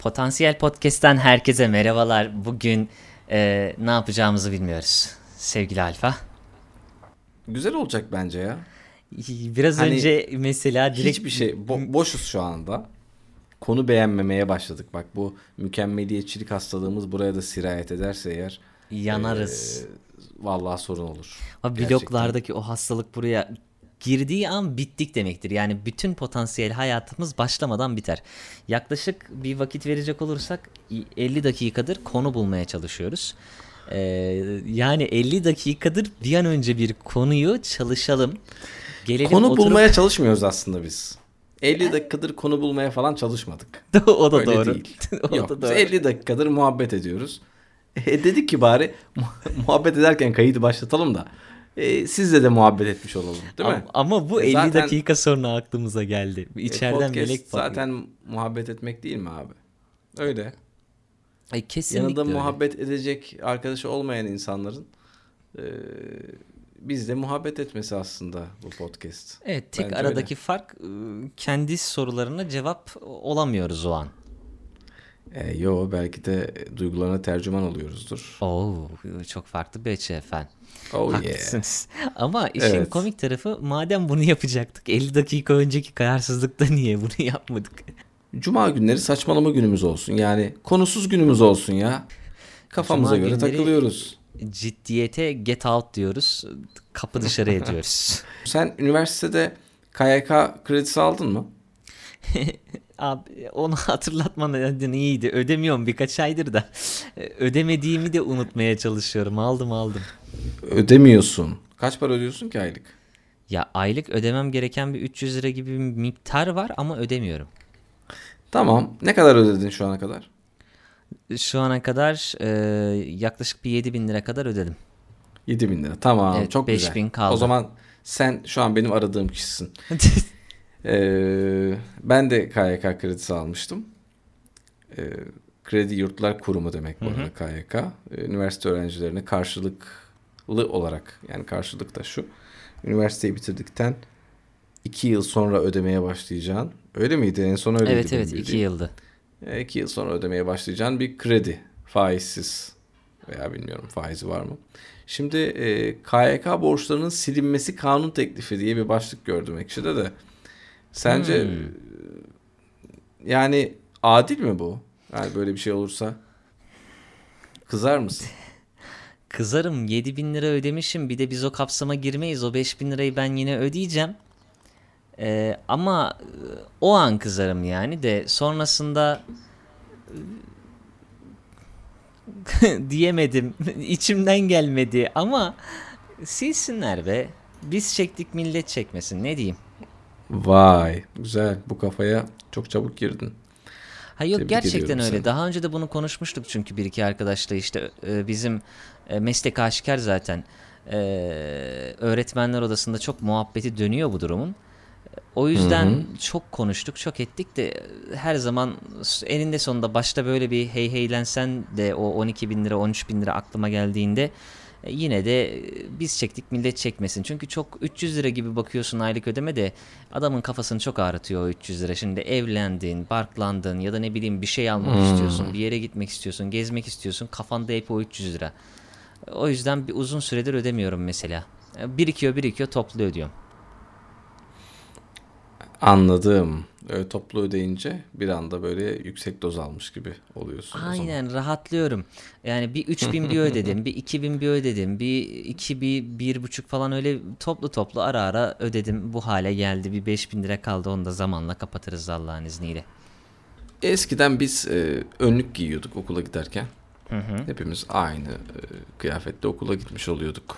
Potansiyel Podcast'ten herkese merhabalar. Bugün e, ne yapacağımızı bilmiyoruz. Sevgili Alfa. Güzel olacak bence ya. Biraz hani önce mesela direkt... Hiçbir şey. Bo- boşuz şu anda. Konu beğenmemeye başladık. Bak bu mükemmeliyetçilik hastalığımız buraya da sirayet ederse eğer... Yanarız. E, vallahi sorun olur. Abi bloklardaki o hastalık buraya girdiği an bittik demektir. Yani bütün potansiyel hayatımız başlamadan biter. Yaklaşık bir vakit verecek olursak 50 dakikadır konu bulmaya çalışıyoruz. Ee, yani 50 dakikadır bir an önce bir konuyu çalışalım. Gelelim konu oturup... bulmaya çalışmıyoruz aslında biz. 50 dakikadır konu bulmaya falan çalışmadık. o da Öyle doğru. Değil. o Yok, da doğru. 50 dakikadır muhabbet ediyoruz. E dedik ki bari muhabbet ederken kaydı başlatalım da e, sizle de muhabbet etmiş olalım değil mi? Ama bu 50 zaten, dakika sonra aklımıza geldi. E, İçeriden e, melek zaten muhabbet etmek değil mi abi? Öyle. Ay, kesinlikle Yanında öyle. muhabbet edecek arkadaşı olmayan insanların e, bizle muhabbet etmesi aslında bu podcast. Evet tek Bence aradaki öyle. fark ıı, kendi sorularına cevap olamıyoruz o an. E, yo belki de duygularına tercüman oluyoruzdur. Oo çok farklı bir açı efendim. Oh Haklısınız. Yeah. Ama işin evet. komik tarafı madem bunu yapacaktık 50 dakika önceki kayarsızlıkta niye bunu yapmadık? Cuma günleri saçmalama günümüz olsun. Yani konusuz günümüz olsun ya. Kafamıza Cuma göre takılıyoruz. Ciddiyete get out diyoruz. Kapı dışarı ediyoruz. Sen üniversitede KYK kredisi aldın mı? Abi onu hatırlatman adına iyiydi. Ödemiyorum birkaç aydır da. Ödemediğimi de unutmaya çalışıyorum. Aldım aldım. Ödemiyorsun. Kaç para ödüyorsun ki aylık? Ya aylık ödemem gereken bir 300 lira gibi bir miktar var ama ödemiyorum. Tamam. Ne kadar ödedin şu ana kadar? Şu ana kadar e, yaklaşık bir 7 bin lira kadar ödedim. 7 bin lira. Tamam. Evet, çok 5 güzel. bin kaldı. O zaman sen şu an benim aradığım kişisin. Ee, ben de KYK kredisi almıştım. Ee, Kredi Yurtlar Kurumu demek bu hı hı. arada KYK. Ee, üniversite öğrencilerine karşılıklı olarak yani karşılık da şu. Üniversiteyi bitirdikten iki yıl sonra ödemeye başlayacağın. Öyle miydi? En son öyleydi. Evet evet iki yıldı. E, iki yıl sonra ödemeye başlayacağın bir kredi. Faizsiz veya bilmiyorum faizi var mı? Şimdi e, KYK borçlarının silinmesi kanun teklifi diye bir başlık gördüm ekşide de. Sence hmm. yani adil mi bu? Yani böyle bir şey olursa kızar mısın? Kızarım 7 bin lira ödemişim bir de biz o kapsama girmeyiz o 5 bin lirayı ben yine ödeyeceğim. Ee, ama e, o an kızarım yani de sonrasında diyemedim içimden gelmedi ama silsinler be biz çektik millet çekmesin ne diyeyim. Vay güzel bu kafaya çok çabuk girdin. Ha yok Tebrik gerçekten öyle. Seni. Daha önce de bunu konuşmuştuk çünkü bir iki arkadaşla işte e, bizim e, meslek aşikar zaten. E, öğretmenler odasında çok muhabbeti dönüyor bu durumun. O yüzden hı hı. çok konuştuk, çok ettik de her zaman eninde sonunda başta böyle bir hey heylensen de o 12 bin lira, 13 bin lira aklıma geldiğinde yine de e, biz çektik millet çekmesin. Çünkü çok 300 lira gibi bakıyorsun aylık ödeme de adamın kafasını çok ağrıtıyor o 300 lira. Şimdi evlendin, barklandın ya da ne bileyim bir şey almak hmm. istiyorsun, bir yere gitmek istiyorsun, gezmek istiyorsun. Kafanda hep o 300 lira. O yüzden bir uzun süredir ödemiyorum mesela. E, birikiyor birikiyor toplu ödüyorum. Anladım. Öyle toplu ödeyince bir anda böyle yüksek doz almış gibi oluyorsun. Aynen rahatlıyorum. Yani bir 3000 bir ödedim, bir 2000 bir ödedim, bir 2 bir bir buçuk falan öyle toplu toplu ara ara ödedim. Bu hale geldi. Bir 5000 lira kaldı onu da zamanla kapatırız Allah'ın izniyle. Eskiden biz e, önlük giyiyorduk okula giderken. Hı hı. Hepimiz aynı e, kıyafette okula gitmiş oluyorduk.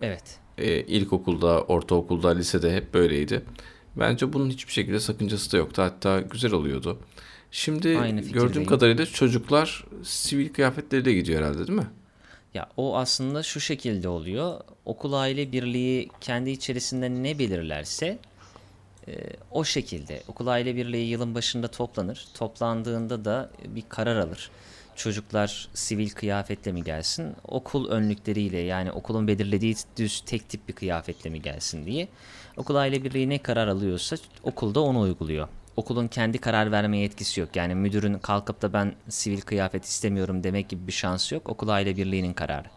Evet. E, ilkokulda, ortaokulda, lisede hep böyleydi. Bence bunun hiçbir şekilde sakıncası da yoktu. Hatta güzel oluyordu. Şimdi gördüğüm kadarıyla çocuklar sivil kıyafetleriyle gidiyor herhalde değil mi? Ya o aslında şu şekilde oluyor. Okul aile birliği kendi içerisinde ne belirlerse e, o şekilde. Okul aile birliği yılın başında toplanır. Toplandığında da bir karar alır. Çocuklar sivil kıyafetle mi gelsin, okul önlükleriyle yani okulun belirlediği düz tek tip bir kıyafetle mi gelsin diye. Okul aile birliği ne karar alıyorsa okulda onu uyguluyor. okulun kendi karar verme yetkisi yok. Yani müdürün kalkıp da ben sivil kıyafet istemiyorum demek gibi bir şansı yok. Okul aile birliğinin kararı.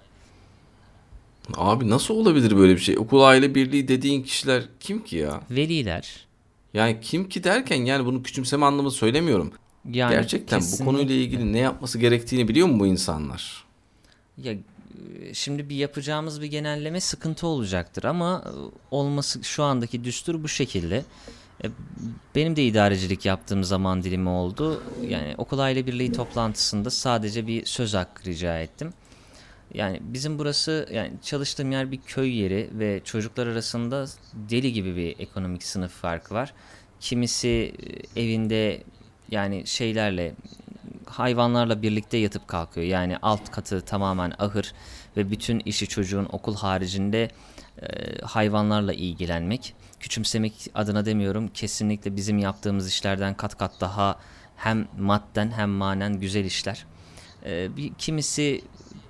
Abi nasıl olabilir böyle bir şey? Okul aile birliği dediğin kişiler kim ki ya? Veliler. Yani kim ki derken yani bunu küçümseme anlamı söylemiyorum. Yani Gerçekten kesinlikle. bu konuyla ilgili ne yapması gerektiğini biliyor mu bu insanlar? Ya şimdi bir yapacağımız bir genelleme sıkıntı olacaktır ama e, olması şu andaki düstur bu şekilde. E, benim de idarecilik yaptığım zaman dilimi oldu. Yani okul aile birliği toplantısında sadece bir söz hakkı rica ettim. Yani bizim burası yani çalıştığım yer bir köy yeri ve çocuklar arasında deli gibi bir ekonomik sınıf farkı var. Kimisi e, evinde yani şeylerle hayvanlarla birlikte yatıp kalkıyor. Yani alt katı tamamen ahır ve bütün işi çocuğun okul haricinde e, hayvanlarla ilgilenmek. Küçümsemek adına demiyorum. Kesinlikle bizim yaptığımız işlerden kat kat daha hem madden hem manen güzel işler. E, bir kimisi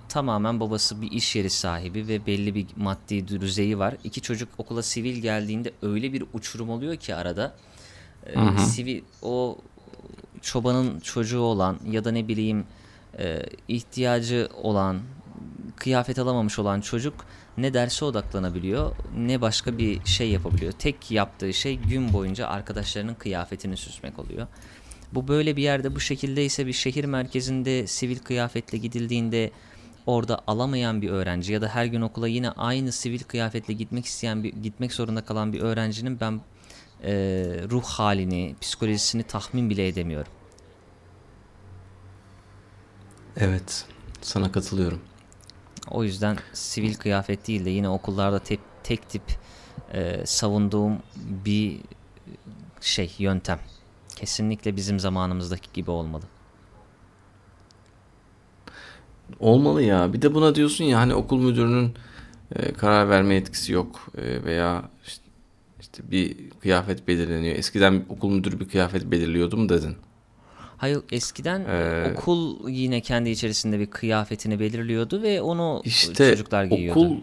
tamamen babası bir iş yeri sahibi ve belli bir maddi düzeyi var. İki çocuk okula sivil geldiğinde öyle bir uçurum oluyor ki arada. E, sivil o çobanın çocuğu olan ya da ne bileyim e, ihtiyacı olan kıyafet alamamış olan çocuk ne derse odaklanabiliyor ne başka bir şey yapabiliyor. Tek yaptığı şey gün boyunca arkadaşlarının kıyafetini süsmek oluyor. Bu böyle bir yerde bu şekilde ise bir şehir merkezinde sivil kıyafetle gidildiğinde orada alamayan bir öğrenci ya da her gün okula yine aynı sivil kıyafetle gitmek isteyen bir gitmek zorunda kalan bir öğrencinin ben e, ruh halini, psikolojisini tahmin bile edemiyorum. Evet, sana katılıyorum. O yüzden sivil kıyafet değil de yine okullarda tek, tek tip e, savunduğum bir şey, yöntem. Kesinlikle bizim zamanımızdaki gibi olmalı. Olmalı ya. Bir de buna diyorsun ya hani okul müdürünün e, karar verme yetkisi yok e, veya işte, işte bir kıyafet belirleniyor. Eskiden okul müdürü bir kıyafet belirliyordu mu dedin? Hayır eskiden ee, okul yine kendi içerisinde bir kıyafetini belirliyordu ve onu işte çocuklar giyiyordu. Okul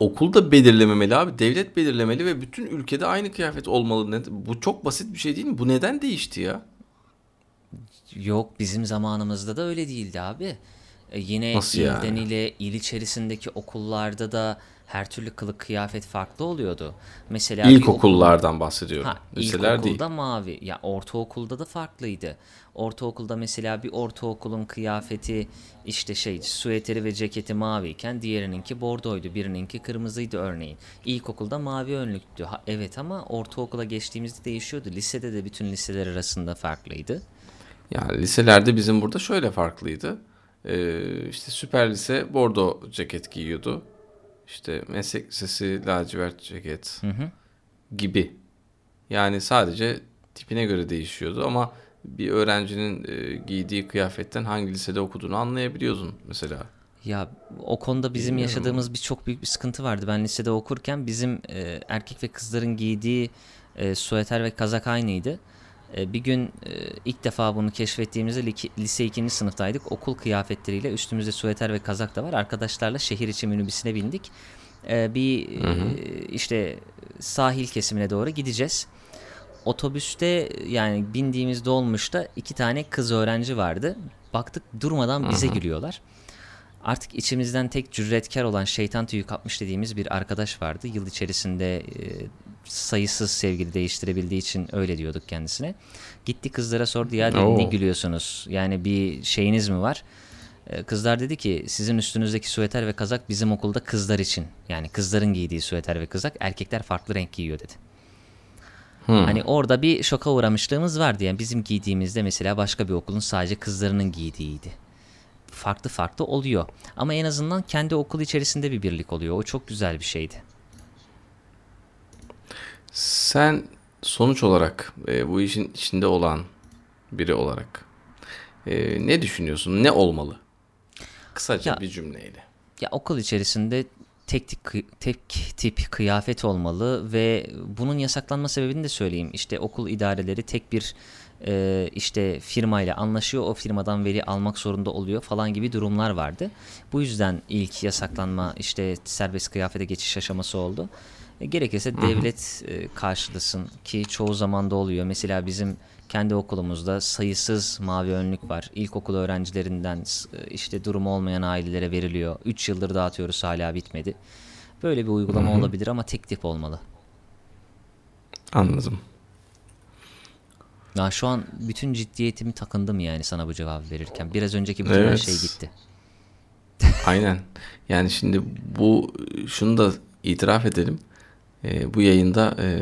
okul da belirlememeli abi. Devlet belirlemeli ve bütün ülkede aynı kıyafet olmalı. Bu çok basit bir şey değil mi? Bu neden değişti ya? Yok bizim zamanımızda da öyle değildi abi. E, yine Nasıl ilden yani? ile il içerisindeki okullarda da her türlü kılık kıyafet farklı oluyordu. Mesela ilkokullardan okul... bahsediyorum. Ha, ilkokulda değil. mavi. Ya ortaokulda da farklıydı. Ortaokulda mesela bir ortaokulun kıyafeti işte şey sueteri ve ceketi maviyken diğerininki bordoydu. Birininki kırmızıydı örneğin. İlkokulda mavi önlüktü. Ha, evet ama ortaokula geçtiğimizde değişiyordu. Lisede de bütün liseler arasında farklıydı. Yani liselerde bizim burada şöyle farklıydı. Ee, işte süper lise bordo ceket giyiyordu. İşte meslek lisesi lacivert ceket hı hı. gibi. Yani sadece tipine göre değişiyordu ama bir öğrencinin e, giydiği kıyafetten hangi lisede okuduğunu anlayabiliyorsun mesela. Ya o konuda bizim Bilmiyorum. yaşadığımız bir çok büyük bir sıkıntı vardı. Ben lisede okurken bizim e, erkek ve kızların giydiği e, sueter ve kazak aynıydı. E, bir gün e, ilk defa bunu keşfettiğimizde lise 2. sınıftaydık. Okul kıyafetleriyle üstümüzde sueter ve kazak da var. Arkadaşlarla şehir içi minibüsüne bindik. E, bir hı hı. işte sahil kesimine doğru gideceğiz. Otobüste yani bindiğimiz dolmuşta iki tane kız öğrenci vardı. Baktık durmadan bize hı hı. gülüyorlar. Artık içimizden tek cüretkar olan şeytan tüyü kapmış dediğimiz bir arkadaş vardı. Yıl içerisinde sayısız sevgili değiştirebildiği için öyle diyorduk kendisine. Gitti kızlara sordu ya dedi, ne gülüyorsunuz? Yani bir şeyiniz mi var? Ee, kızlar dedi ki sizin üstünüzdeki süveter ve kazak bizim okulda kızlar için. Yani kızların giydiği süveter ve kazak erkekler farklı renk giyiyor dedi. Hmm. Hani orada bir şoka uğramışlığımız vardı. Yani bizim giydiğimizde mesela başka bir okulun sadece kızlarının giydiğiydi. Farklı farklı oluyor. Ama en azından kendi okul içerisinde bir birlik oluyor. O çok güzel bir şeydi. Sen sonuç olarak e, bu işin içinde olan biri olarak e, ne düşünüyorsun? Ne olmalı? Kısaca ya, bir cümleyle. Ya okul içerisinde tek tip, tek tip kıyafet olmalı ve bunun yasaklanma sebebini de söyleyeyim. İşte okul idareleri tek bir e, işte firmayla anlaşıyor o firmadan veri almak zorunda oluyor falan gibi durumlar vardı. Bu yüzden ilk yasaklanma işte serbest kıyafete geçiş aşaması oldu. E, gerekirse devlet e, karşılasın ki çoğu zaman da oluyor. Mesela bizim kendi okulumuzda sayısız mavi önlük var. İlkokul öğrencilerinden e, işte durumu olmayan ailelere veriliyor. 3 yıldır dağıtıyoruz hala bitmedi. Böyle bir uygulama Hı-hı. olabilir ama tek tip olmalı. Anladım. Ya şu an bütün ciddiyetimi takındım yani sana bu cevabı verirken. Biraz önceki bütün evet. şey gitti. Aynen. Yani şimdi bu şunu da itiraf edelim. E, bu yayında e,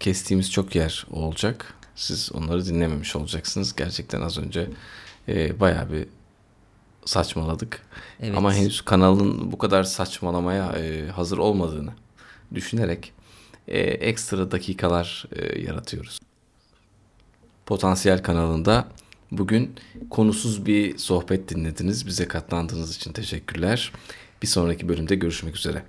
kestiğimiz çok yer olacak. Siz onları dinlememiş olacaksınız. Gerçekten az önce e, bayağı bir saçmaladık. Evet. Ama henüz kanalın bu kadar saçmalamaya e, hazır olmadığını düşünerek e, ekstra dakikalar e, yaratıyoruz. Potansiyel kanalında bugün konusuz bir sohbet dinlediniz. Bize katlandığınız için teşekkürler. Bir sonraki bölümde görüşmek üzere.